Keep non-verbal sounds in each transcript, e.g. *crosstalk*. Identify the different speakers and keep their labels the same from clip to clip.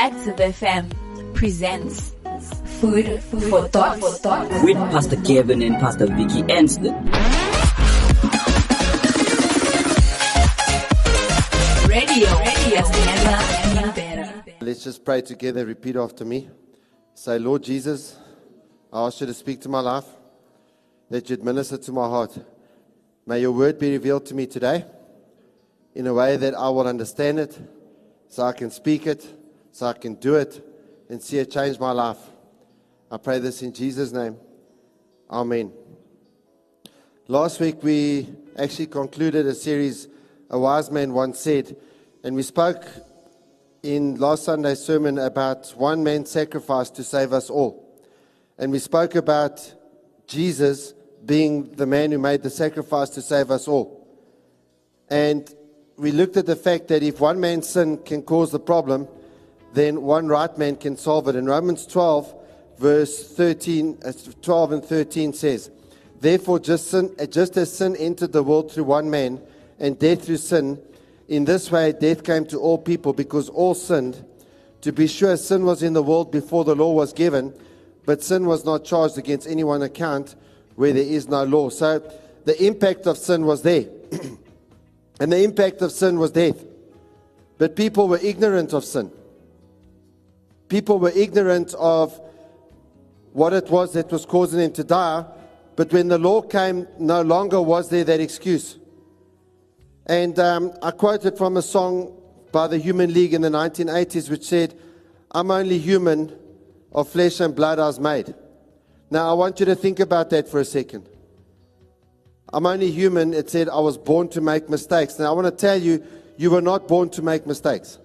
Speaker 1: Active FM presents Food for Thought. For thought.
Speaker 2: with Pastor Kevin and Pastor Vicky Anston.
Speaker 1: Radio, radio has better.
Speaker 3: Let's just pray together. Repeat after me. Say, Lord Jesus, I ask you to speak to my life, that you'd minister to my heart. May your word be revealed to me today in a way that I will understand it, so I can speak it, so I can do it, and see it change my life. I pray this in Jesus' name. Amen. Last week we actually concluded a series, A Wise Man Once Said, and we spoke in last Sunday's sermon about one man's sacrifice to save us all. And we spoke about Jesus being the man who made the sacrifice to save us all. And we looked at the fact that if one man's sin can cause the problem, then one right man can solve it. And Romans 12, verse 13, uh, 12 and 13 says, Therefore, just, sin, uh, just as sin entered the world through one man, and death through sin, in this way death came to all people because all sinned. To be sure, sin was in the world before the law was given, but sin was not charged against any one account where there is no law. So the impact of sin was there. *clears throat* and the impact of sin was death. But people were ignorant of sin. People were ignorant of what it was that was causing them to die. But when the law came, no longer was there that excuse. And um, I quoted from a song by the Human League in the 1980s, which said, I'm only human, of flesh and blood I was made. Now, I want you to think about that for a second. I'm only human. It said I was born to make mistakes. Now, I want to tell you, you were not born to make mistakes.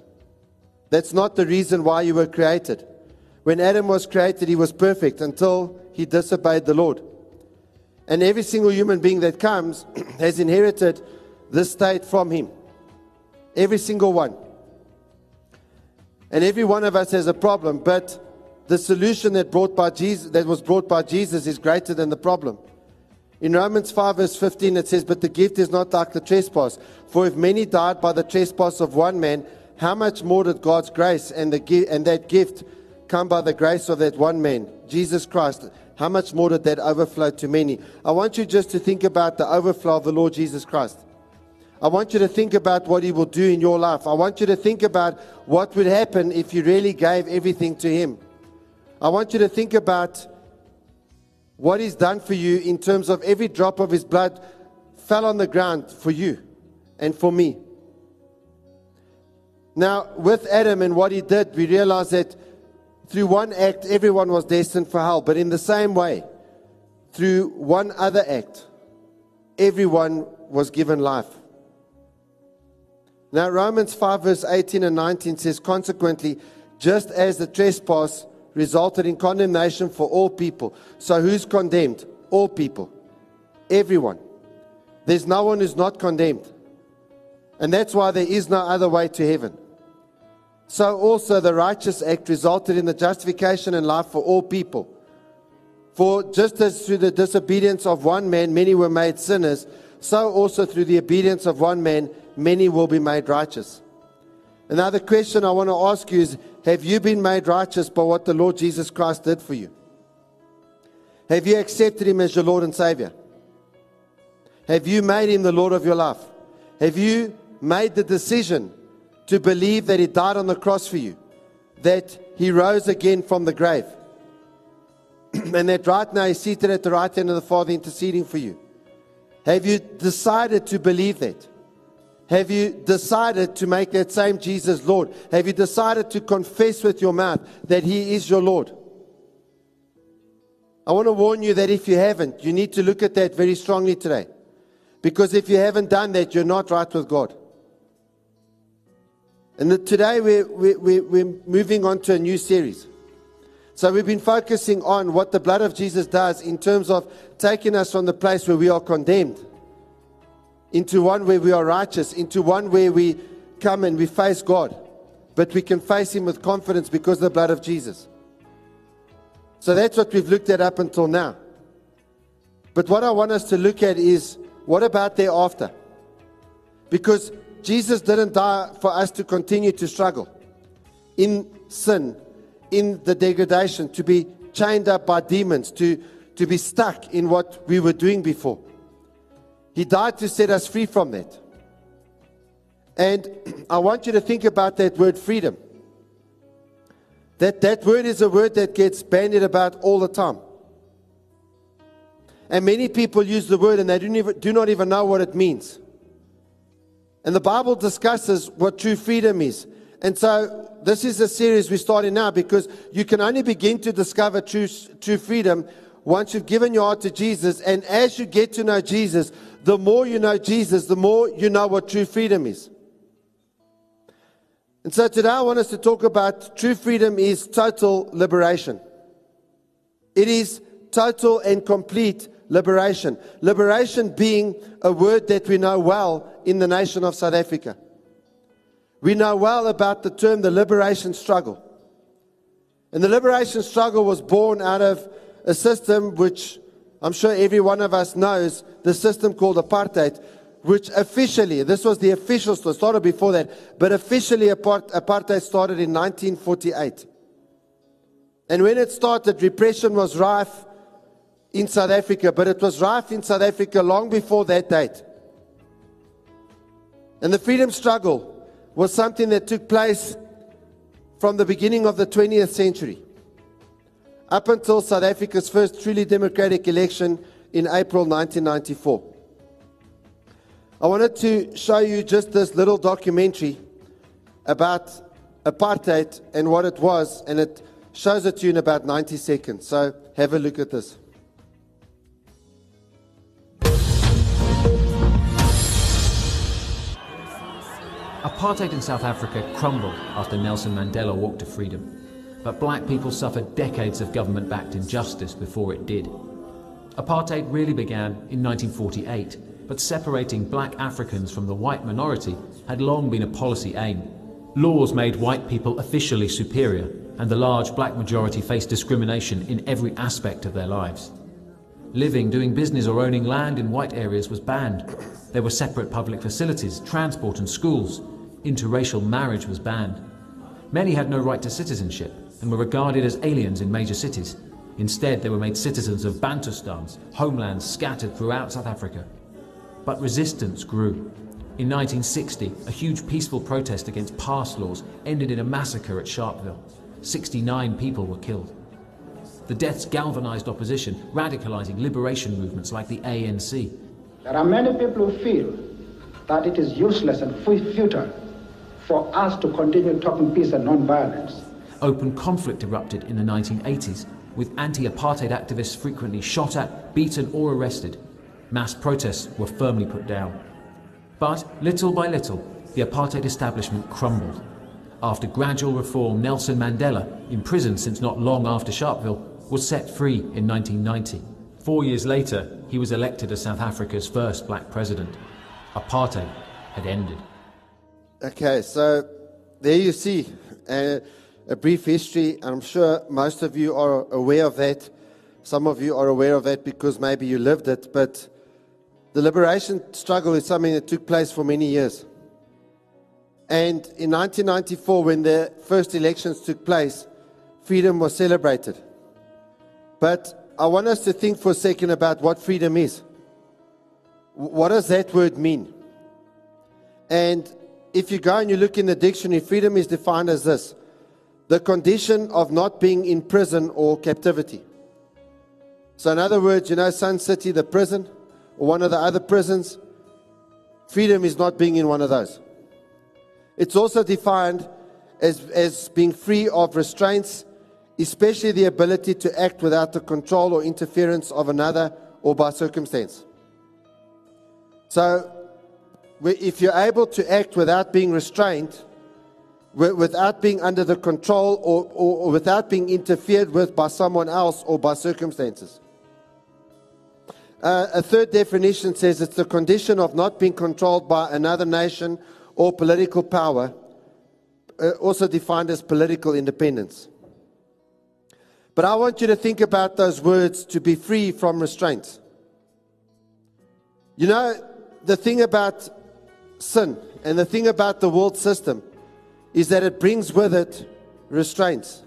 Speaker 3: That's not the reason why you were created. When Adam was created, he was perfect until he disobeyed the Lord. And every single human being that comes *clears throat* has inherited this state from him. Every single one. And every one of us has a problem, but the solution that, brought by Jesus, that was brought by Jesus is greater than the problem. In Romans 5, verse 15, it says, But the gift is not like the trespass. For if many died by the trespass of one man, how much more did God's grace and, the, and that gift come by the grace of that one man, Jesus Christ? How much more did that overflow to many? I want you just to think about the overflow of the Lord Jesus Christ. I want you to think about what He will do in your life. I want you to think about what would happen if you really gave everything to Him. I want you to think about what He's done for you in terms of every drop of His blood fell on the ground for you and for me. Now, with Adam and what he did, we realize that through one act, everyone was destined for hell. But in the same way, through one other act, everyone was given life. Now, Romans 5, verse 18 and 19 says, Consequently, just as the trespass resulted in condemnation for all people. So, who's condemned? All people. Everyone. There's no one who's not condemned. And that's why there is no other way to heaven. So, also, the righteous act resulted in the justification and life for all people. For just as through the disobedience of one man many were made sinners, so also through the obedience of one man many will be made righteous. Another question I want to ask you is Have you been made righteous by what the Lord Jesus Christ did for you? Have you accepted Him as your Lord and Savior? Have you made Him the Lord of your life? Have you made the decision to believe that He died on the cross for you? That He rose again from the grave? *clears throat* and that right now He's seated at the right hand of the Father interceding for you? Have you decided to believe that? Have you decided to make that same Jesus Lord? Have you decided to confess with your mouth that He is your Lord? I want to warn you that if you haven't, you need to look at that very strongly today. Because if you haven't done that, you're not right with God. And today we're, we're, we're moving on to a new series. So we've been focusing on what the blood of Jesus does in terms of taking us from the place where we are condemned into one where we are righteous, into one where we come and we face God. But we can face Him with confidence because of the blood of Jesus. So that's what we've looked at up until now. But what I want us to look at is what about thereafter? Because Jesus didn't die for us to continue to struggle. in sin, in the degradation, to be chained up by demons, to, to be stuck in what we were doing before. He died to set us free from that. And *clears throat* I want you to think about that word freedom. That, that word is a word that gets bandied about all the time. And many people use the word and they do not even, do not even know what it means. And the Bible discusses what true freedom is. And so this is a series we're starting now because you can only begin to discover true, true freedom once you've given your heart to Jesus. And as you get to know Jesus, the more you know Jesus, the more you know what true freedom is. And so today I want us to talk about true freedom is total liberation. It is total and complete liberation. Liberation being a word that we know well in the nation of South Africa. We know well about the term the liberation struggle. And the liberation struggle was born out of a system which I'm sure every one of us knows the system called apartheid, which officially, this was the official story, started before that, but officially apartheid started in 1948. And when it started, repression was rife in South Africa, but it was rife in South Africa long before that date. And the freedom struggle was something that took place from the beginning of the 20th century up until South Africa's first truly democratic election in April 1994. I wanted to show you just this little documentary about apartheid and what it was, and it shows it to you in about 90 seconds. So have a look at this.
Speaker 4: Apartheid in South Africa crumbled after Nelson Mandela walked to freedom. But black people suffered decades of government backed injustice before it did. Apartheid really began in 1948 but separating black Africans from the white minority had long been a policy aim. Laws made white people officially superior, and the large black majority faced discrimination in every aspect of their lives. Living, doing business, or owning land in white areas was banned. There were separate public facilities, transport, and schools. Interracial marriage was banned. Many had no right to citizenship and were regarded as aliens in major cities. Instead, they were made citizens of Bantustans, homelands scattered throughout South Africa. But resistance grew. In 1960, a huge peaceful protest against pass laws ended in a massacre at Sharpeville. 69 people were killed. The deaths galvanized opposition, radicalizing liberation movements like the ANC.
Speaker 5: There are many people who feel that it is useless and futile for us to continue talking peace and non-violence.
Speaker 4: Open conflict erupted in the 1980s, with anti-apartheid activists frequently shot at, beaten or arrested mass protests were firmly put down. But little by little, the apartheid establishment crumbled. After gradual reform, Nelson Mandela, imprisoned since not long after Sharpeville, was set free in 1990. Four years later, he was elected as South Africa's first black president. Apartheid had ended.
Speaker 3: Okay, so there you see uh, a brief history. and I'm sure most of you are aware of that. Some of you are aware of that because maybe you lived it, but the liberation struggle is something that took place for many years. And in 1994, when the first elections took place, freedom was celebrated. But I want us to think for a second about what freedom is. What does that word mean? And if you go and you look in the dictionary, freedom is defined as this the condition of not being in prison or captivity. So, in other words, you know, Sun City, the prison, or one of the other prisons. Freedom is not being in one of those. It's also defined as, as being free of restraints, especially the ability to act without the control or interference of another or by circumstance. So, if you're able to act without being restrained, without being under the control or, or, or without being interfered with by someone else or by circumstances. Uh, a third definition says it's the condition of not being controlled by another nation or political power, uh, also defined as political independence. But I want you to think about those words to be free from restraints. You know, the thing about sin and the thing about the world system is that it brings with it restraints.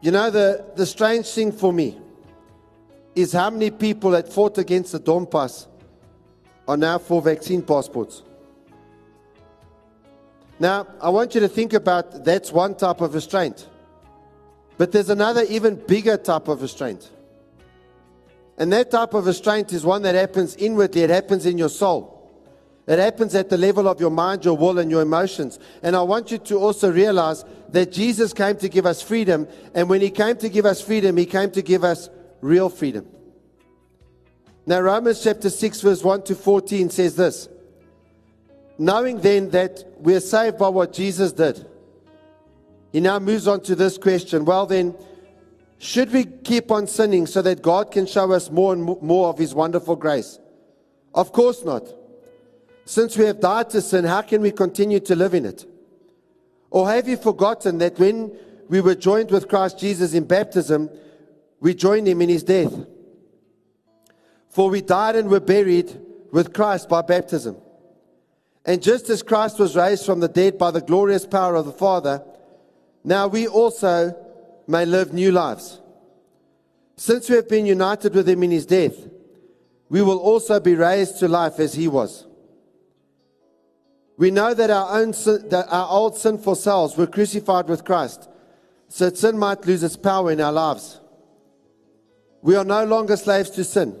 Speaker 3: You know, the, the strange thing for me is how many people that fought against the dompas are now for vaccine passports. Now, I want you to think about that's one type of restraint. But there's another even bigger type of restraint. And that type of restraint is one that happens inwardly, it happens in your soul. It happens at the level of your mind, your will, and your emotions. And I want you to also realize that Jesus came to give us freedom. And when He came to give us freedom, He came to give us real freedom. Now, Romans chapter 6, verse 1 to 14 says this Knowing then that we are saved by what Jesus did, he now moves on to this question. Well, then, should we keep on sinning so that God can show us more and more of His wonderful grace? Of course not. Since we have died to sin, how can we continue to live in it? Or have you forgotten that when we were joined with Christ Jesus in baptism, we joined Him in His death? For we died and were buried with Christ by baptism. And just as Christ was raised from the dead by the glorious power of the Father, now we also may live new lives. Since we have been united with him in his death, we will also be raised to life as he was. We know that our, own, that our old sinful selves were crucified with Christ, so that sin might lose its power in our lives. We are no longer slaves to sin,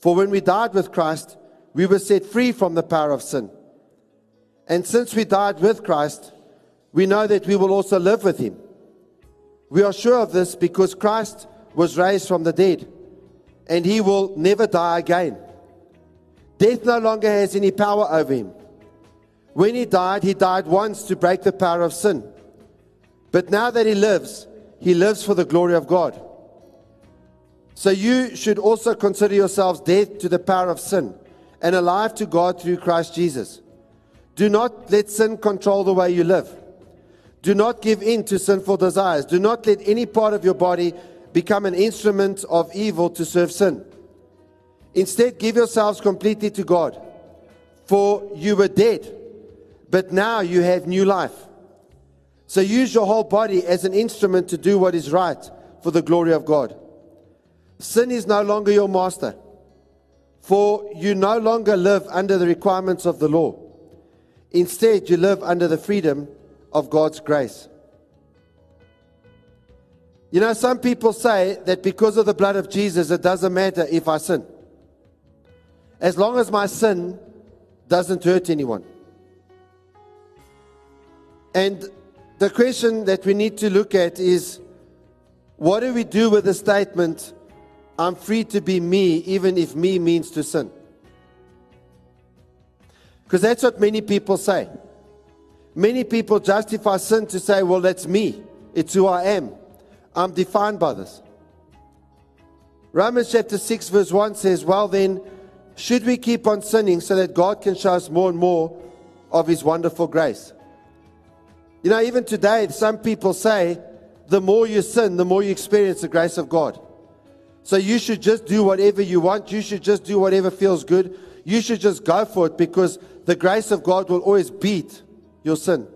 Speaker 3: for when we died with Christ, we were set free from the power of sin. And since we died with Christ, we know that we will also live with him. We are sure of this because Christ was raised from the dead, and he will never die again. Death no longer has any power over him. When he died, he died once to break the power of sin. But now that he lives, he lives for the glory of God. So you should also consider yourselves dead to the power of sin and alive to God through Christ Jesus. Do not let sin control the way you live. Do not give in to sinful desires. Do not let any part of your body become an instrument of evil to serve sin. Instead, give yourselves completely to God. For you were dead, but now you have new life. So use your whole body as an instrument to do what is right for the glory of God. Sin is no longer your master, for you no longer live under the requirements of the law. Instead, you live under the freedom of God's grace. You know, some people say that because of the blood of Jesus, it doesn't matter if I sin. As long as my sin doesn't hurt anyone. And the question that we need to look at is what do we do with the statement, I'm free to be me, even if me means to sin? Because that's what many people say. Many people justify sin to say, well, that's me. It's who I am. I'm defined by this. Romans chapter 6, verse 1 says, Well, then, should we keep on sinning so that God can show us more and more of His wonderful grace? You know, even today, some people say, the more you sin, the more you experience the grace of God. So you should just do whatever you want. You should just do whatever feels good. You should just go for it because the grace of God will always beat your sin.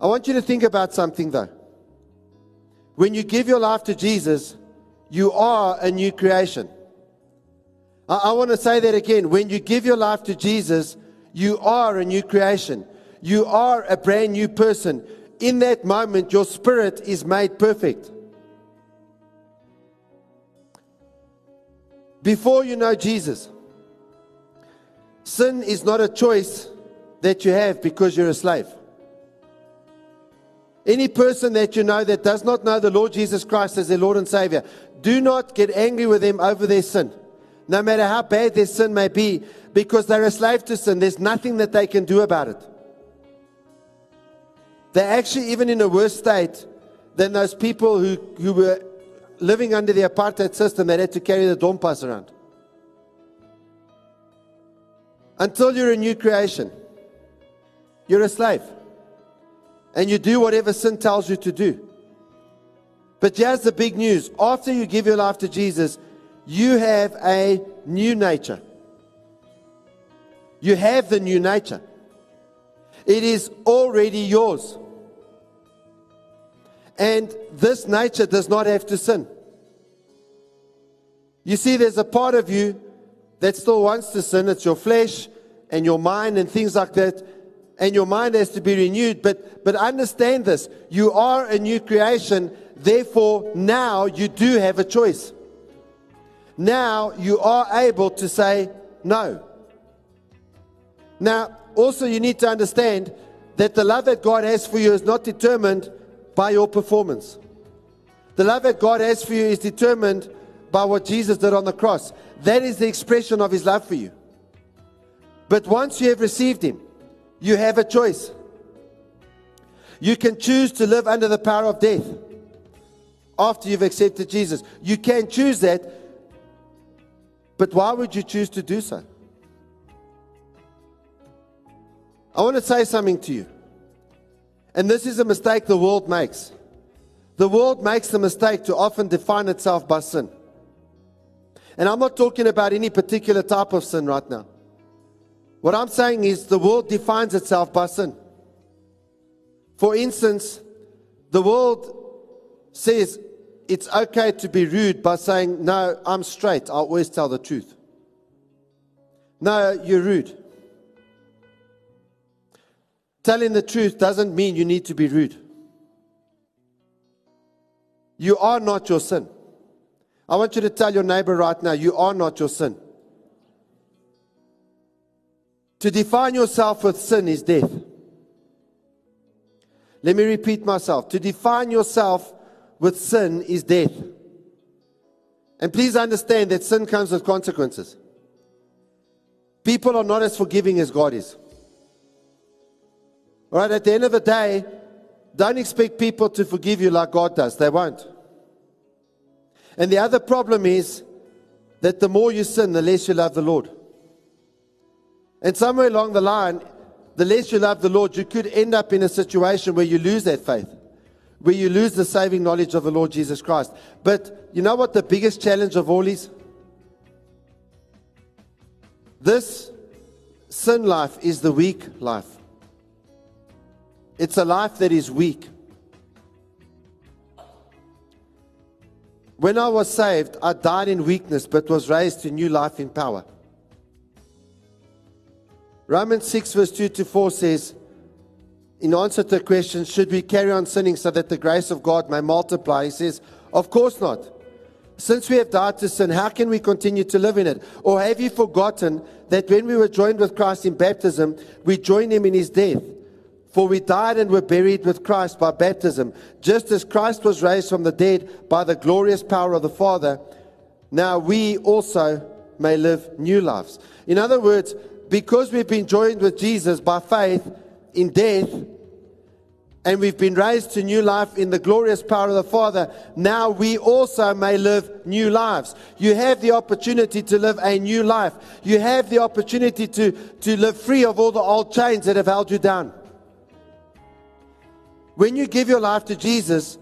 Speaker 3: I want you to think about something though. When you give your life to Jesus, you are a new creation. I, I want to say that again. When you give your life to Jesus, you are a new creation. You are a brand new person. In that moment, your spirit is made perfect. Before you know Jesus, Sin is not a choice that you have because you're a slave. Any person that you know that does not know the Lord Jesus Christ as their Lord and Savior, do not get angry with them over their sin. No matter how bad their sin may be, because they're a slave to sin, there's nothing that they can do about it. They're actually even in a worse state than those people who, who were living under the apartheid system that had to carry the dompas around. Until you're a new creation, you're a slave. And you do whatever sin tells you to do. But here's the big news after you give your life to Jesus, you have a new nature. You have the new nature. It is already yours. And this nature does not have to sin. You see, there's a part of you that still wants to sin. It's your flesh and your mind and things like that. And your mind has to be renewed. But, but understand this. You are a new creation. Therefore, now you do have a choice. Now you are able to say no. Now, also you need to understand that the love that God has for you is not determined by your performance. The love that God has for you is determined by what Jesus did on the cross. That is the expression of his love for you. But once you have received him, you have a choice. You can choose to live under the power of death after you've accepted Jesus. You can choose that, but why would you choose to do so? I want to say something to you. And this is a mistake the world makes. The world makes the mistake to often define itself by sin. And I'm not talking about any particular type of sin right now. What I'm saying is the world defines itself by sin. For instance, the world says it's okay to be rude by saying, No, I'm straight. I'll always tell the truth. No, you're rude. Telling the truth doesn't mean you need to be rude. You are not your sin. I want you to tell your neighbor right now, you are not your sin. To define yourself with sin is death. Let me repeat myself. To define yourself with sin is death. And please understand that sin comes with consequences. People are not as forgiving as God is. All right, at the end of the day, don't expect people to forgive you like God does. They won't. And the other problem is that the more you sin, the less you love the Lord. And somewhere along the line, the less you love the Lord, you could end up in a situation where you lose that faith, where you lose the saving knowledge of the Lord Jesus Christ. But you know what the biggest challenge of all is? This sin life is the weak life. It's a life that is weak. When I was saved, I died in weakness but was raised to new life in power. Romans 6, verse 2 to 4 says, in answer to the question, should we carry on sinning so that the grace of God may multiply? He says, Of course not. Since we have died to sin, how can we continue to live in it? Or have you forgotten that when we were joined with Christ in baptism, we joined him in his death? For we died and were buried with Christ by baptism, just as Christ was raised from the dead by the glorious power of the Father. Now we also may live new lives. In other words, because we've been joined with Jesus by faith in death, and we've been raised to new life in the glorious power of the Father, now we also may live new lives. You have the opportunity to live a new life. You have the opportunity to, to live free of all the old chains that have held you down. When you give your life to Jesus,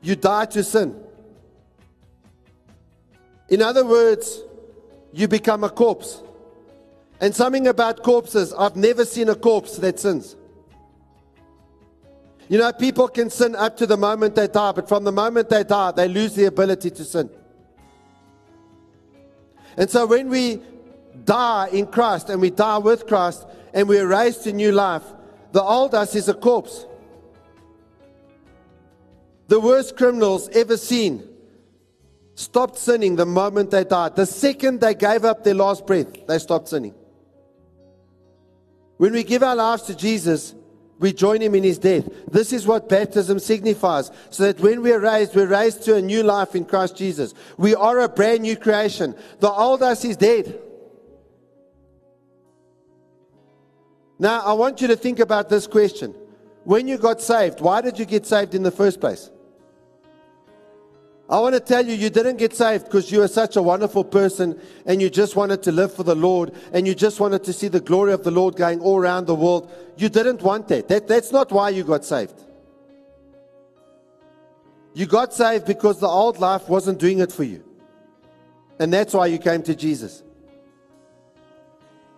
Speaker 3: you die to sin. In other words, you become a corpse. And something about corpses, I've never seen a corpse that sins. You know, people can sin up to the moment they die, but from the moment they die, they lose the ability to sin. And so when we die in Christ and we die with Christ and we're raised to new life, the old us is a corpse. The worst criminals ever seen stopped sinning the moment they died. The second they gave up their last breath, they stopped sinning. When we give our lives to Jesus, we join him in his death. This is what baptism signifies. So that when we're raised, we're raised to a new life in Christ Jesus. We are a brand new creation. The old us is dead. Now, I want you to think about this question. When you got saved, why did you get saved in the first place? I want to tell you, you didn't get saved because you were such a wonderful person and you just wanted to live for the Lord and you just wanted to see the glory of the Lord going all around the world. You didn't want that. that that's not why you got saved. You got saved because the old life wasn't doing it for you. And that's why you came to Jesus.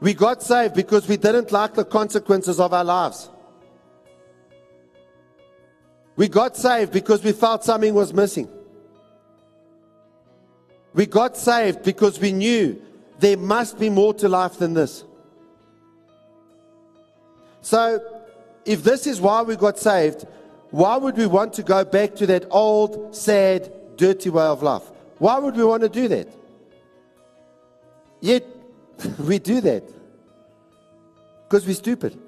Speaker 3: We got saved because we didn't like the consequences of our lives. We got saved because we felt something was missing. We got saved because we knew there must be more to life than this. So, if this is why we got saved, why would we want to go back to that old, sad, dirty way of life? Why would we want to do that? Yet, *laughs* we do that because we're stupid.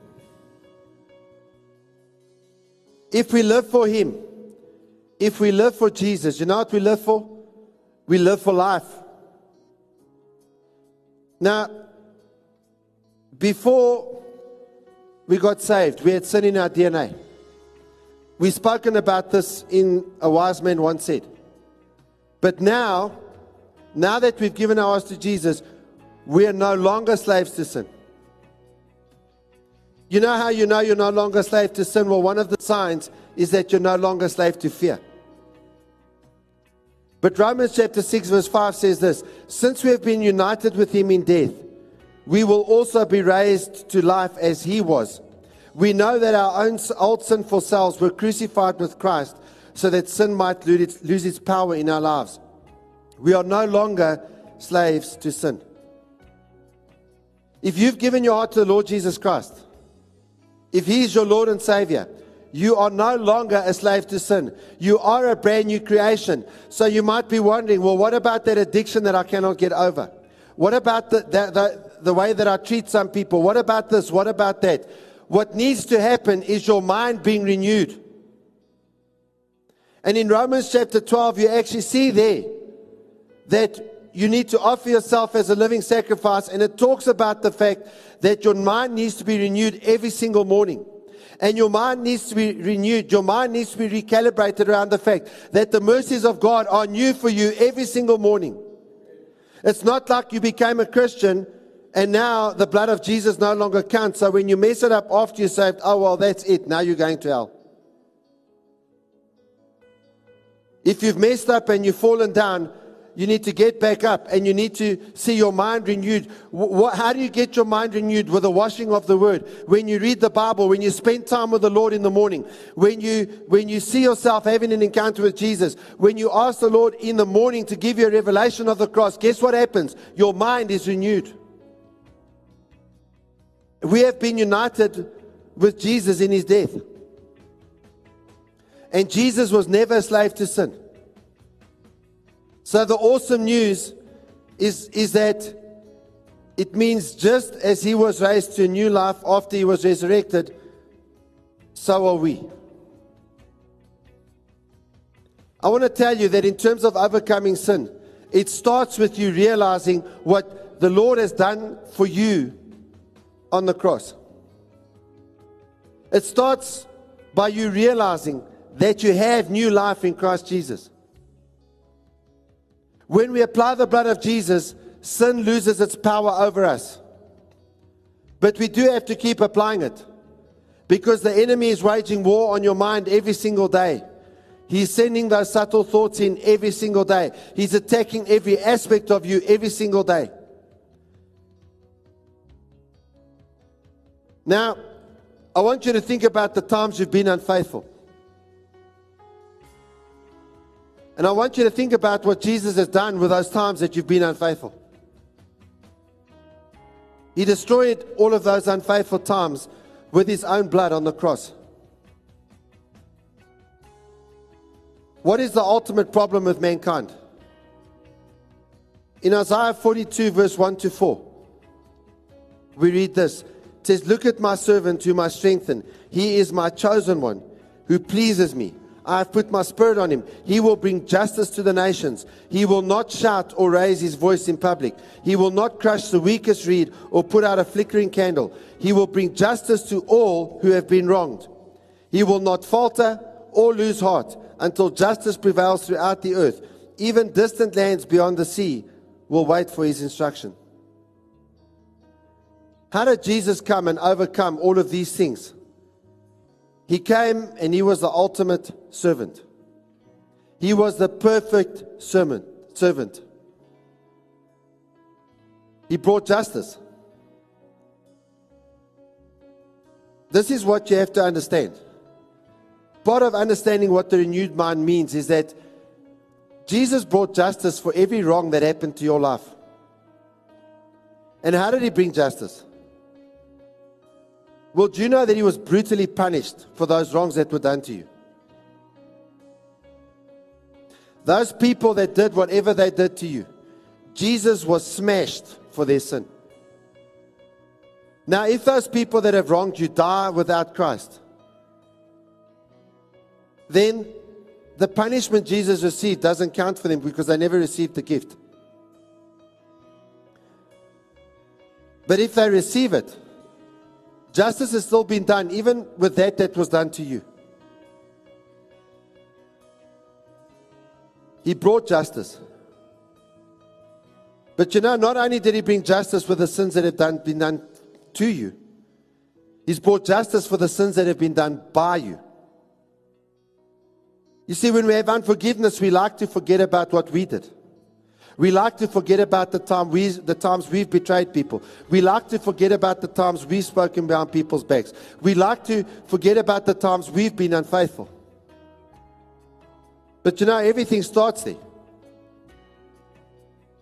Speaker 3: If we live for Him, if we live for Jesus, you know what we live for? We live for life. Now, before we got saved, we had sin in our DNA. We've spoken about this in A Wise Man Once Said. But now, now that we've given our hearts to Jesus, we are no longer slaves to sin. You know how you know you're no longer slave to sin? Well, one of the signs is that you're no longer slave to fear. But Romans chapter 6, verse 5 says this Since we have been united with him in death, we will also be raised to life as he was. We know that our own old sinful selves were crucified with Christ so that sin might lose its, lose its power in our lives. We are no longer slaves to sin. If you've given your heart to the Lord Jesus Christ, if He is your Lord and Savior, you are no longer a slave to sin. You are a brand new creation. So you might be wondering, well, what about that addiction that I cannot get over? What about the, the, the, the way that I treat some people? What about this? What about that? What needs to happen is your mind being renewed. And in Romans chapter 12, you actually see there that you need to offer yourself as a living sacrifice. And it talks about the fact that your mind needs to be renewed every single morning. And your mind needs to be renewed. Your mind needs to be recalibrated around the fact that the mercies of God are new for you every single morning. It's not like you became a Christian and now the blood of Jesus no longer counts. So when you mess it up after you're saved, oh, well, that's it. Now you're going to hell. If you've messed up and you've fallen down, you need to get back up and you need to see your mind renewed. What, how do you get your mind renewed? With the washing of the word. When you read the Bible, when you spend time with the Lord in the morning, when you, when you see yourself having an encounter with Jesus, when you ask the Lord in the morning to give you a revelation of the cross, guess what happens? Your mind is renewed. We have been united with Jesus in his death. And Jesus was never a slave to sin. So the awesome news is, is that it means just as he was raised to a new life after he was resurrected, so are we. I want to tell you that in terms of overcoming sin, it starts with you realizing what the Lord has done for you on the cross. It starts by you realizing that you have new life in Christ Jesus. When we apply the blood of Jesus, sin loses its power over us. But we do have to keep applying it because the enemy is waging war on your mind every single day. He's sending those subtle thoughts in every single day. He's attacking every aspect of you every single day. Now, I want you to think about the times you've been unfaithful. And I want you to think about what Jesus has done with those times that you've been unfaithful. He destroyed all of those unfaithful times with his own blood on the cross. What is the ultimate problem with mankind? In Isaiah 42, verse 1 to 4, we read this. It says, Look at my servant whom I strengthen. He is my chosen one who pleases me. I have put my spirit on him. He will bring justice to the nations. He will not shout or raise his voice in public. He will not crush the weakest reed or put out a flickering candle. He will bring justice to all who have been wronged. He will not falter or lose heart until justice prevails throughout the earth. Even distant lands beyond the sea will wait for his instruction. How did Jesus come and overcome all of these things? He came and he was the ultimate servant. He was the perfect servant. servant. He brought justice. This is what you have to understand. Part of understanding what the renewed mind means is that Jesus brought justice for every wrong that happened to your life. And how did he bring justice? Well, do you know that he was brutally punished for those wrongs that were done to you? Those people that did whatever they did to you, Jesus was smashed for their sin. Now, if those people that have wronged you die without Christ, then the punishment Jesus received doesn't count for them because they never received the gift. But if they receive it, justice has still been done, even with that that was done to you. He brought justice. But you know, not only did he bring justice for the sins that have done, been done to you, he's brought justice for the sins that have been done by you. You see, when we have unforgiveness, we like to forget about what we did. We like to forget about the, time we, the times we've betrayed people. We like to forget about the times we've spoken behind people's backs. We like to forget about the times we've been unfaithful. But you know, everything starts there.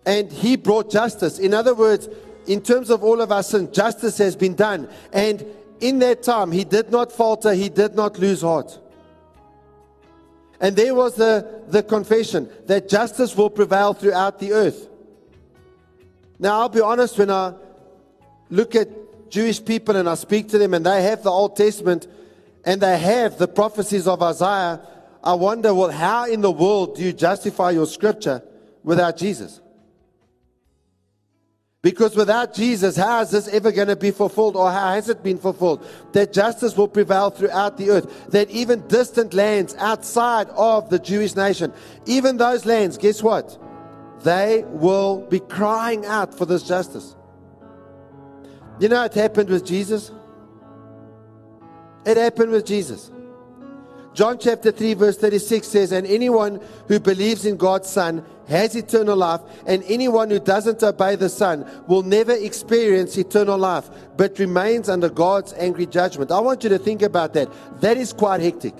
Speaker 3: And he brought justice. In other words, in terms of all of our sin, justice has been done. And in that time, he did not falter, he did not lose heart. And there was the, the confession that justice will prevail throughout the earth. Now, I'll be honest, when I look at Jewish people and I speak to them and they have the Old Testament and they have the prophecies of Isaiah, I wonder, well, how in the world do you justify your scripture without Jesus? Because without Jesus, how is this ever going to be fulfilled or how has it been fulfilled? That justice will prevail throughout the earth. That even distant lands outside of the Jewish nation, even those lands, guess what? They will be crying out for this justice. You know, it happened with Jesus. It happened with Jesus. John chapter 3, verse 36 says, And anyone who believes in God's Son has eternal life, and anyone who doesn't obey the Son will never experience eternal life, but remains under God's angry judgment. I want you to think about that. That is quite hectic.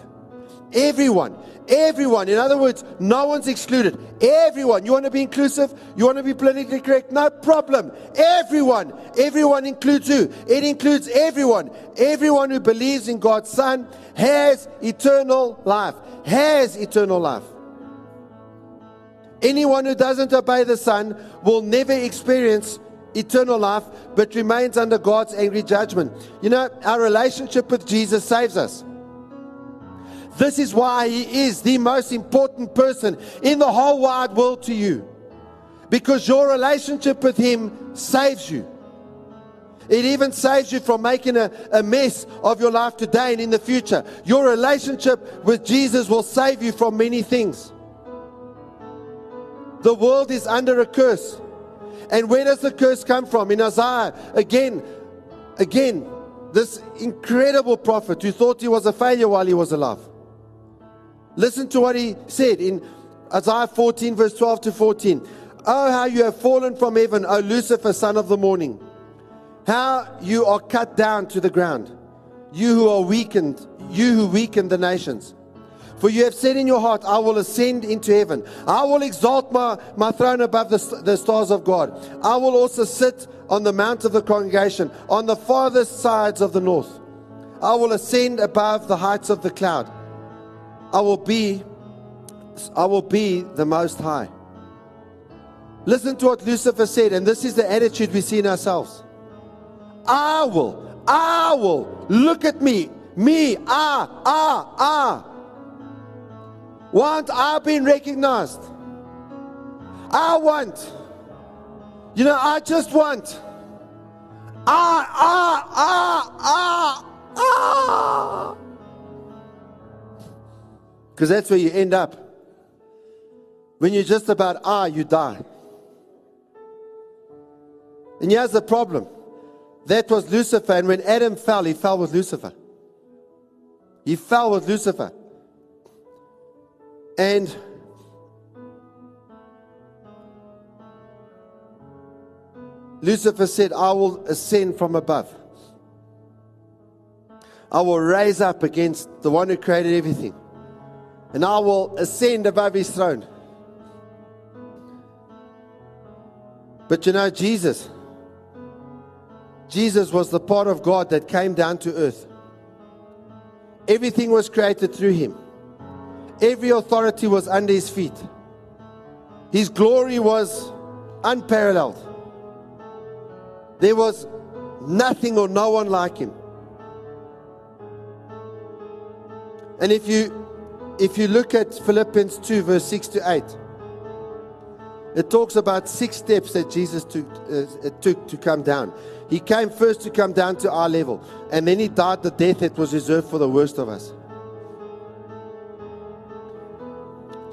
Speaker 3: Everyone, everyone, in other words, no one's excluded. Everyone, you want to be inclusive? You want to be politically correct? No problem. Everyone, everyone includes who? It includes everyone. Everyone who believes in God's Son has eternal life. Has eternal life. Anyone who doesn't obey the Son will never experience eternal life, but remains under God's angry judgment. You know, our relationship with Jesus saves us. This is why He is the most important person in the whole wide world to you. Because your relationship with Him saves you. It even saves you from making a, a mess of your life today and in the future. Your relationship with Jesus will save you from many things. The world is under a curse. And where does the curse come from? In Isaiah, again, again, this incredible prophet who thought he was a failure while he was alive. Listen to what he said in Isaiah 14, verse 12 to 14. Oh, how you have fallen from heaven, O Lucifer, son of the morning. How you are cut down to the ground, you who are weakened, you who weaken the nations. For you have said in your heart, I will ascend into heaven. I will exalt my, my throne above the, the stars of God. I will also sit on the mount of the congregation, on the farthest sides of the north. I will ascend above the heights of the cloud. I will be, I will be the most high. Listen to what Lucifer said, and this is the attitude we see in ourselves. I will, I will, look at me, me, I, I, I. Want I been recognized? I want. You know, I just want. I, I, I, I, I. Because that's where you end up. When you're just about ah, you die. And here's the problem. That was Lucifer, and when Adam fell, he fell with Lucifer. He fell with Lucifer. And Lucifer said, I will ascend from above. I will raise up against the one who created everything. And I will ascend above his throne. But you know, Jesus, Jesus was the part of God that came down to earth. Everything was created through him, every authority was under his feet. His glory was unparalleled. There was nothing or no one like him. And if you if you look at Philippians 2 verse 6 to 8 it talks about six steps that Jesus took, uh, took to come down. He came first to come down to our level, and then he died the death that was reserved for the worst of us.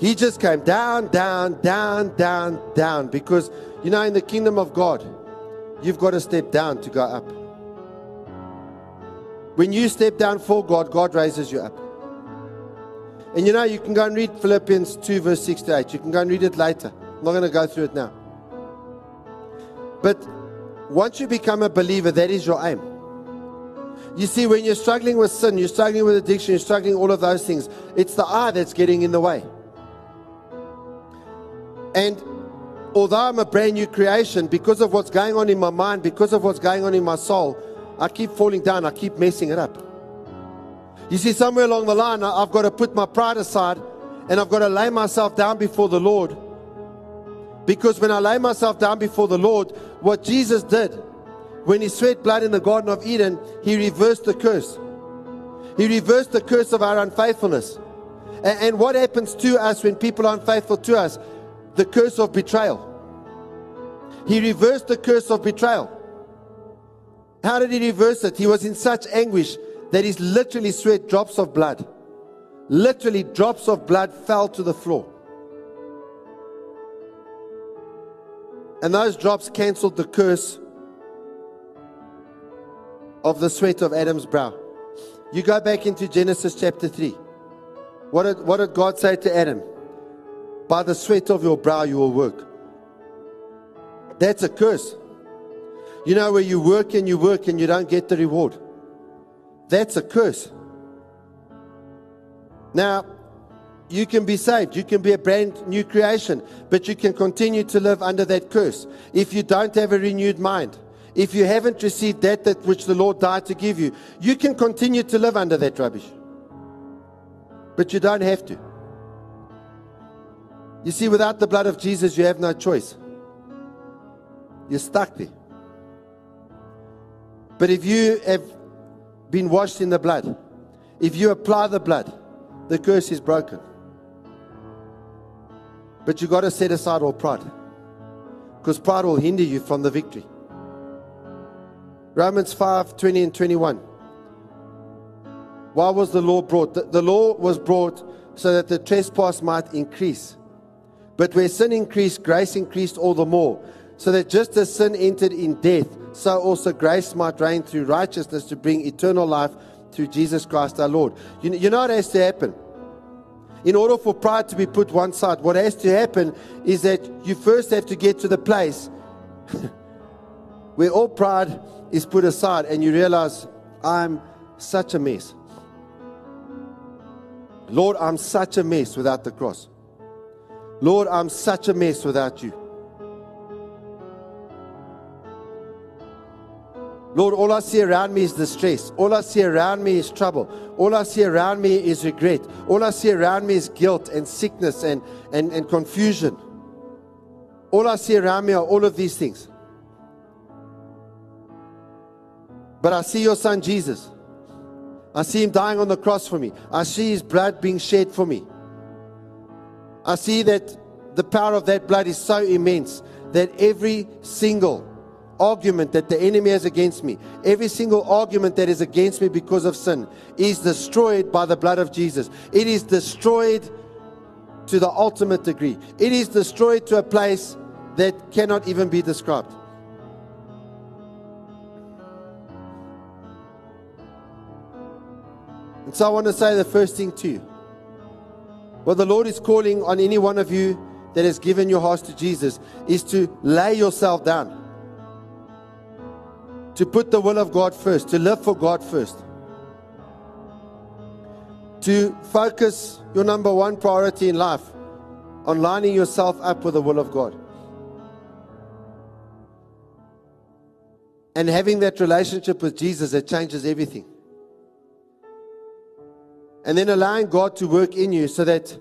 Speaker 3: He just came down, down, down, down, down. Because, you know, in the kingdom of God, you've got to step down to go up. When you step down for God, God raises you up. And you know, you can go and read Philippians 2, verse 6 to 8. You can go and read it later. I'm not going to go through it now. But once you become a believer, that is your aim. You see, when you're struggling with sin, you're struggling with addiction, you're struggling all of those things, it's the I that's getting in the way. And although I'm a brand new creation, because of what's going on in my mind, because of what's going on in my soul, I keep falling down, I keep messing it up. You see, somewhere along the line, I've got to put my pride aside and I've got to lay myself down before the Lord. Because when I lay myself down before the Lord, what Jesus did when he sweat blood in the Garden of Eden, he reversed the curse. He reversed the curse of our unfaithfulness. And, and what happens to us when people are unfaithful to us? the curse of betrayal. He reversed the curse of betrayal. How did he reverse it? He was in such anguish that he literally sweat drops of blood. Literally, drops of blood fell to the floor. And those drops cancelled the curse of the sweat of Adam's brow. You go back into Genesis chapter 3. What did, what did God say to Adam? By the sweat of your brow you will work. That's a curse. You know, where you work and you work and you don't get the reward. That's a curse. Now, you can be saved. You can be a brand new creation, but you can continue to live under that curse if you don't have a renewed mind. If you haven't received that, that which the Lord died to give you, you can continue to live under that rubbish. But you don't have to. You see, without the blood of Jesus, you have no choice. You're stuck there. But if you have been washed in the blood, if you apply the blood, the curse is broken. But you've got to set aside all pride. Because pride will hinder you from the victory. Romans 5 20 and 21. Why was the law brought? The, the law was brought so that the trespass might increase. But where sin increased, grace increased all the more. So that just as sin entered in death, so also grace might reign through righteousness to bring eternal life through Jesus Christ our Lord. You, you know what has to happen? In order for pride to be put one side, what has to happen is that you first have to get to the place *laughs* where all pride is put aside and you realize, I'm such a mess. Lord, I'm such a mess without the cross. Lord, I'm such a mess without you. Lord, all I see around me is distress. All I see around me is trouble. All I see around me is regret. All I see around me is guilt and sickness and, and, and confusion. All I see around me are all of these things. But I see your son Jesus. I see him dying on the cross for me. I see his blood being shed for me. I see that the power of that blood is so immense that every single argument that the enemy has against me, every single argument that is against me because of sin, is destroyed by the blood of Jesus. It is destroyed to the ultimate degree. It is destroyed to a place that cannot even be described. And so I want to say the first thing to you. What the Lord is calling on any one of you that has given your heart to Jesus is to lay yourself down, to put the will of God first, to live for God first. to focus your number one priority in life on lining yourself up with the will of God. And having that relationship with Jesus that changes everything. And then allowing God to work in you so that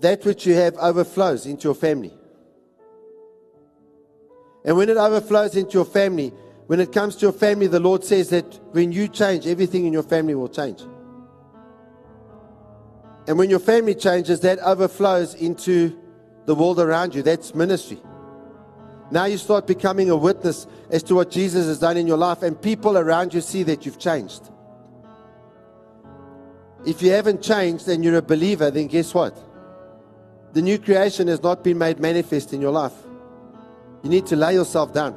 Speaker 3: that which you have overflows into your family. And when it overflows into your family, when it comes to your family, the Lord says that when you change, everything in your family will change. And when your family changes, that overflows into the world around you. That's ministry. Now you start becoming a witness as to what Jesus has done in your life, and people around you see that you've changed. If you haven't changed and you're a believer, then guess what? The new creation has not been made manifest in your life. You need to lay yourself down.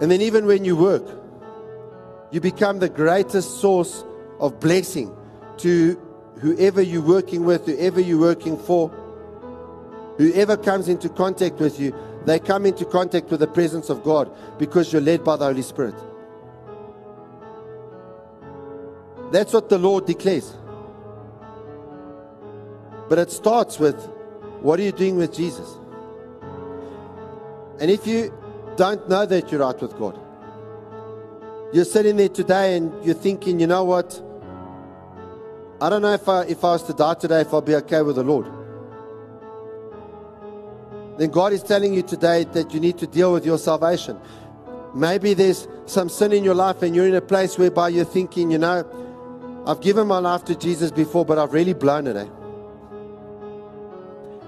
Speaker 3: And then, even when you work, you become the greatest source of blessing to whoever you're working with, whoever you're working for, whoever comes into contact with you, they come into contact with the presence of God because you're led by the Holy Spirit. That's what the Lord declares. But it starts with what are you doing with Jesus? And if you don't know that you're right with God, you're sitting there today and you're thinking, you know what? I don't know if I, if I was to die today, if I'll be okay with the Lord. Then God is telling you today that you need to deal with your salvation. Maybe there's some sin in your life and you're in a place whereby you're thinking, you know, I've given my life to Jesus before, but I've really blown it. Eh?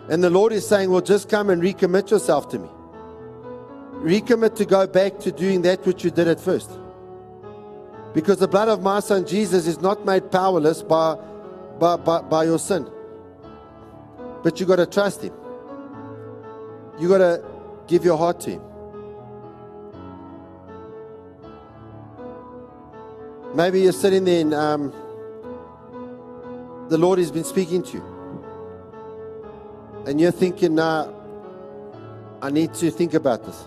Speaker 3: And the Lord is saying, Well, just come and recommit yourself to me. Recommit to go back to doing that which you did at first. Because the blood of my son Jesus is not made powerless by, by, by, by your sin. But you got to trust him. You got to give your heart to him. Maybe you're sitting there and um, the Lord has been speaking to you and you're thinking, nah, I need to think about this.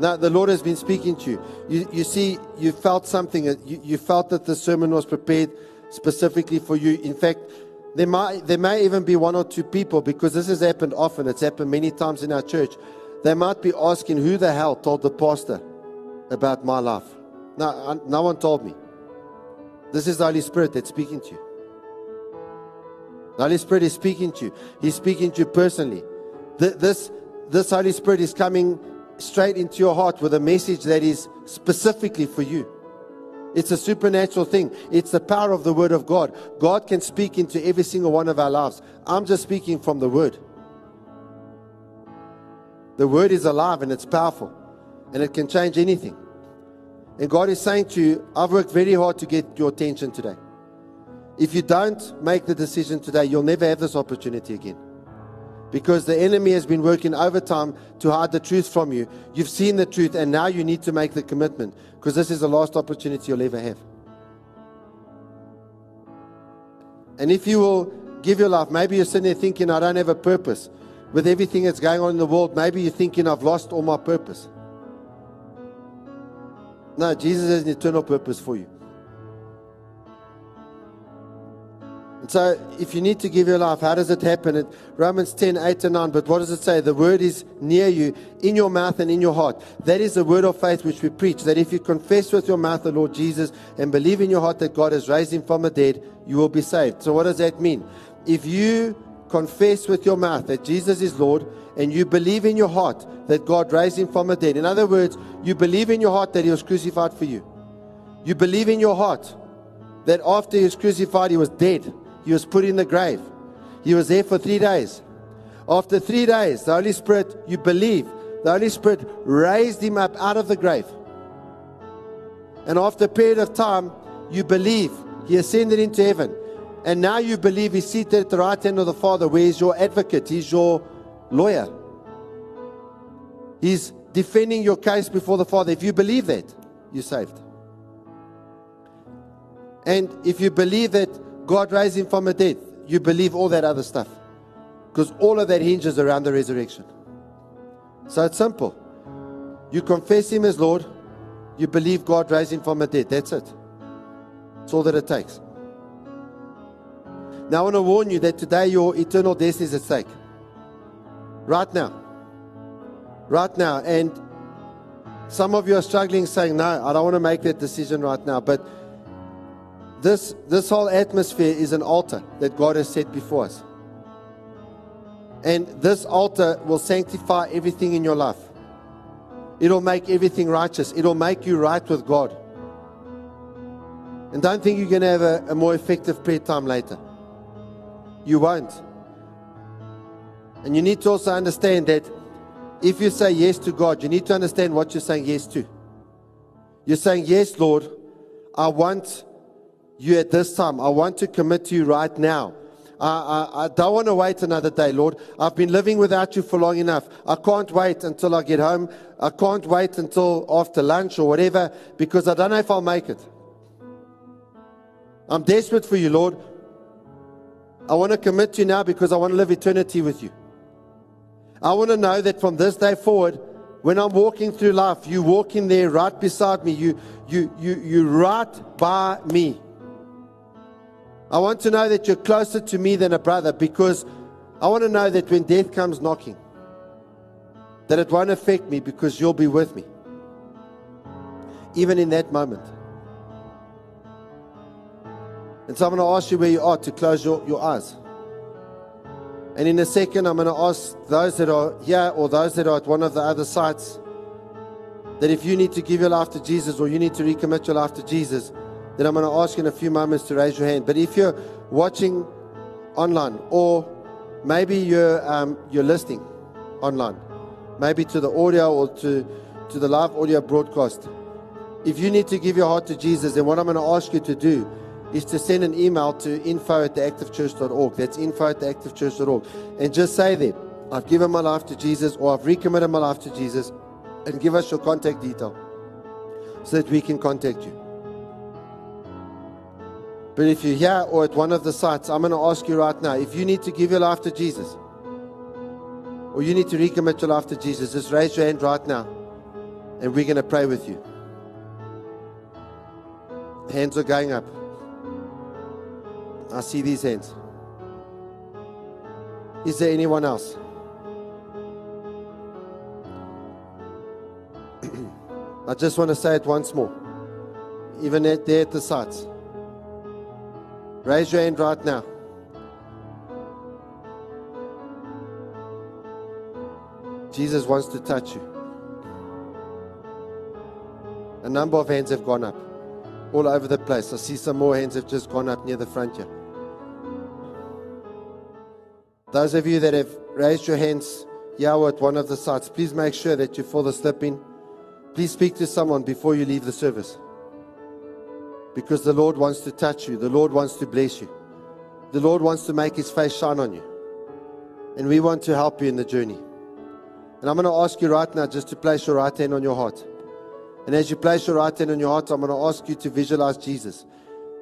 Speaker 3: Now, the Lord has been speaking to you. You, you see, you felt something. Uh, you, you felt that the sermon was prepared specifically for you. In fact, there might, there may even be one or two people, because this has happened often, it's happened many times in our church. They might be asking, Who the hell told the pastor about my life? No, no one told me. This is the Holy Spirit that's speaking to you. The Holy Spirit is speaking to you. He's speaking to you personally. This, this Holy Spirit is coming straight into your heart with a message that is specifically for you. It's a supernatural thing. It's the power of the Word of God. God can speak into every single one of our lives. I'm just speaking from the Word. The Word is alive and it's powerful, and it can change anything. And God is saying to you, I've worked very hard to get your attention today. If you don't make the decision today, you'll never have this opportunity again. Because the enemy has been working overtime to hide the truth from you. You've seen the truth, and now you need to make the commitment because this is the last opportunity you'll ever have. And if you will give your life, maybe you're sitting there thinking, I don't have a purpose. With everything that's going on in the world, maybe you're thinking, I've lost all my purpose. No, Jesus has an eternal purpose for you. And so, if you need to give your life, how does it happen? In Romans 10, 8 and 9. But what does it say? The word is near you, in your mouth and in your heart. That is the word of faith which we preach. That if you confess with your mouth the Lord Jesus and believe in your heart that God has raised him from the dead, you will be saved. So, what does that mean? If you confess with your mouth that Jesus is Lord and you believe in your heart that God raised him from the dead, in other words, you believe in your heart that he was crucified for you. You believe in your heart that after he was crucified, he was dead he was put in the grave. He was there for three days. After three days, the Holy Spirit, you believe, the Holy Spirit raised him up out of the grave. And after a period of time, you believe he ascended into heaven. And now you believe he's seated at the right hand of the Father, where he's your advocate, he's your lawyer. He's defending your case before the Father. If you believe that, you're saved. And if you believe that God raised him from the dead, you believe all that other stuff. Because all of that hinges around the resurrection. So it's simple. You confess him as Lord, You believe God raised him from the dead. That's it. That's all that it takes. Now, I want to warn you that today your eternal destiny is at stake. Right now. Right now. And some of you are struggling saying, No, I don't want to make that decision right now. But this, this whole atmosphere is an altar that God has set before us. And this altar will sanctify everything in your life. It'll make everything righteous. It'll make you right with God. And don't think you're going to have a, a more effective prayer time later. You won't. And you need to also understand that if you say yes to God, you need to understand what you're saying yes to. You're saying, Yes, Lord, I want you at this time. I want to commit to you right now. I, I, I don't want to wait another day, Lord. I've been living without you for long enough. I can't wait until I get home. I can't wait until after lunch or whatever because I don't know if I'll make it. I'm desperate for you, Lord. I want to commit to you now because I want to live eternity with you. I want to know that from this day forward, when I'm walking through life, you walk in there right beside me. You, you, you, you right by me. I want to know that you're closer to me than a brother because I want to know that when death comes knocking, that it won't affect me because you'll be with me. Even in that moment. And so I'm going to ask you where you are to close your, your eyes. And in a second, I'm going to ask those that are here or those that are at one of the other sites that if you need to give your life to Jesus or you need to recommit your life to Jesus, then I'm going to ask you in a few moments to raise your hand. But if you're watching online or maybe you're, um, you're listening online, maybe to the audio or to, to the live audio broadcast, if you need to give your heart to Jesus, then what I'm going to ask you to do is to send an email to info at theactivechurch.org. That's info at theactivechurch.org. And just say that I've given my life to Jesus or I've recommitted my life to Jesus and give us your contact detail so that we can contact you. But if you're here or at one of the sites, I'm going to ask you right now if you need to give your life to Jesus or you need to recommit your life to Jesus, just raise your hand right now and we're going to pray with you. Hands are going up. I see these hands. Is there anyone else? *clears throat* I just want to say it once more. Even at, there at the sites. Raise your hand right now. Jesus wants to touch you. A number of hands have gone up all over the place. I see some more hands have just gone up near the front here. Those of you that have raised your hands here at one of the sites, please make sure that you fall asleep in. Please speak to someone before you leave the service. Because the Lord wants to touch you, the Lord wants to bless you, the Lord wants to make his face shine on you. And we want to help you in the journey. And I'm going to ask you right now just to place your right hand on your heart. And as you place your right hand on your heart, I'm going to ask you to visualize Jesus.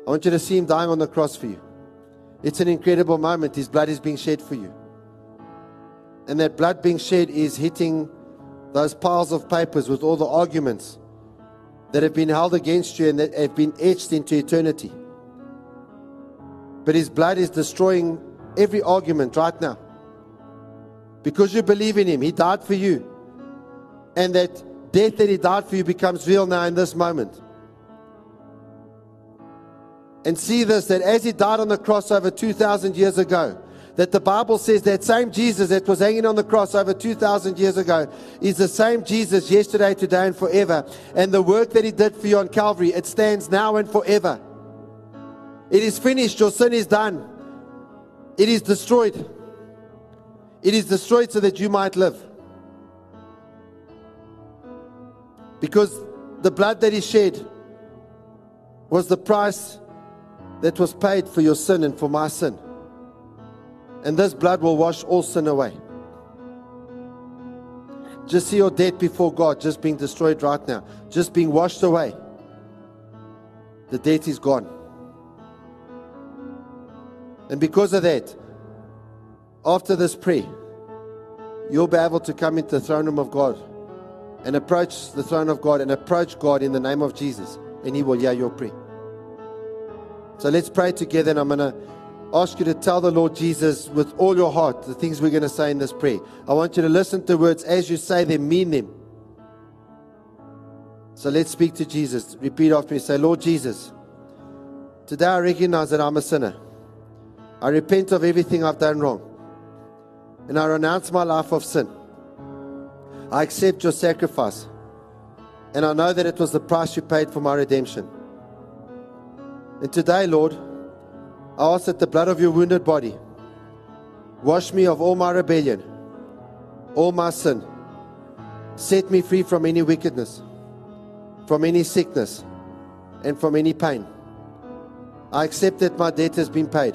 Speaker 3: I want you to see him dying on the cross for you. It's an incredible moment. His blood is being shed for you. And that blood being shed is hitting those piles of papers with all the arguments that have been held against you and that have been etched into eternity. But his blood is destroying every argument right now. Because you believe in him, he died for you. And that death that he died for you becomes real now in this moment. And see this that as he died on the cross over 2,000 years ago, that the Bible says that same Jesus that was hanging on the cross over 2,000 years ago is the same Jesus yesterday, today, and forever. And the work that he did for you on Calvary, it stands now and forever. It is finished. Your sin is done. It is destroyed. It is destroyed so that you might live. Because the blood that he shed was the price that was paid for your sin and for my sin. And this blood will wash all sin away. Just see your debt before God just being destroyed right now, just being washed away. The debt is gone. And because of that, after this prayer, you'll be able to come into the throne room of God and approach the throne of God and approach God in the name of Jesus, and He will hear your prayer. So let's pray together, and I'm going to ask you to tell the Lord Jesus with all your heart the things we're going to say in this prayer. I want you to listen to words as you say them, mean them. So let's speak to Jesus. Repeat after me. Say, Lord Jesus, today I recognize that I'm a sinner. I repent of everything I've done wrong. And I renounce my life of sin. I accept your sacrifice. And I know that it was the price you paid for my redemption. And today, Lord, I ask that the blood of your wounded body wash me of all my rebellion, all my sin, set me free from any wickedness, from any sickness, and from any pain. I accept that my debt has been paid.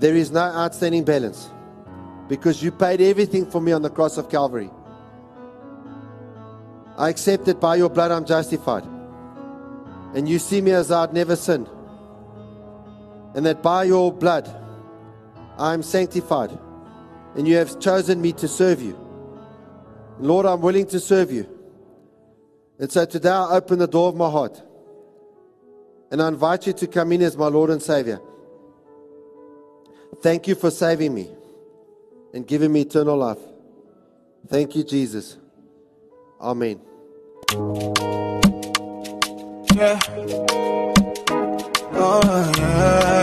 Speaker 3: There is no outstanding balance because you paid everything for me on the cross of Calvary. I accept that by your blood I'm justified. And you see me as I'd never sinned. And that by your blood I am sanctified. And you have chosen me to serve you. Lord, I'm willing to serve you. And so today I open the door of my heart. And I invite you to come in as my Lord and Savior. Thank you for saving me and giving me eternal life. Thank you, Jesus. Amen.
Speaker 6: Yeah. Oh, yeah.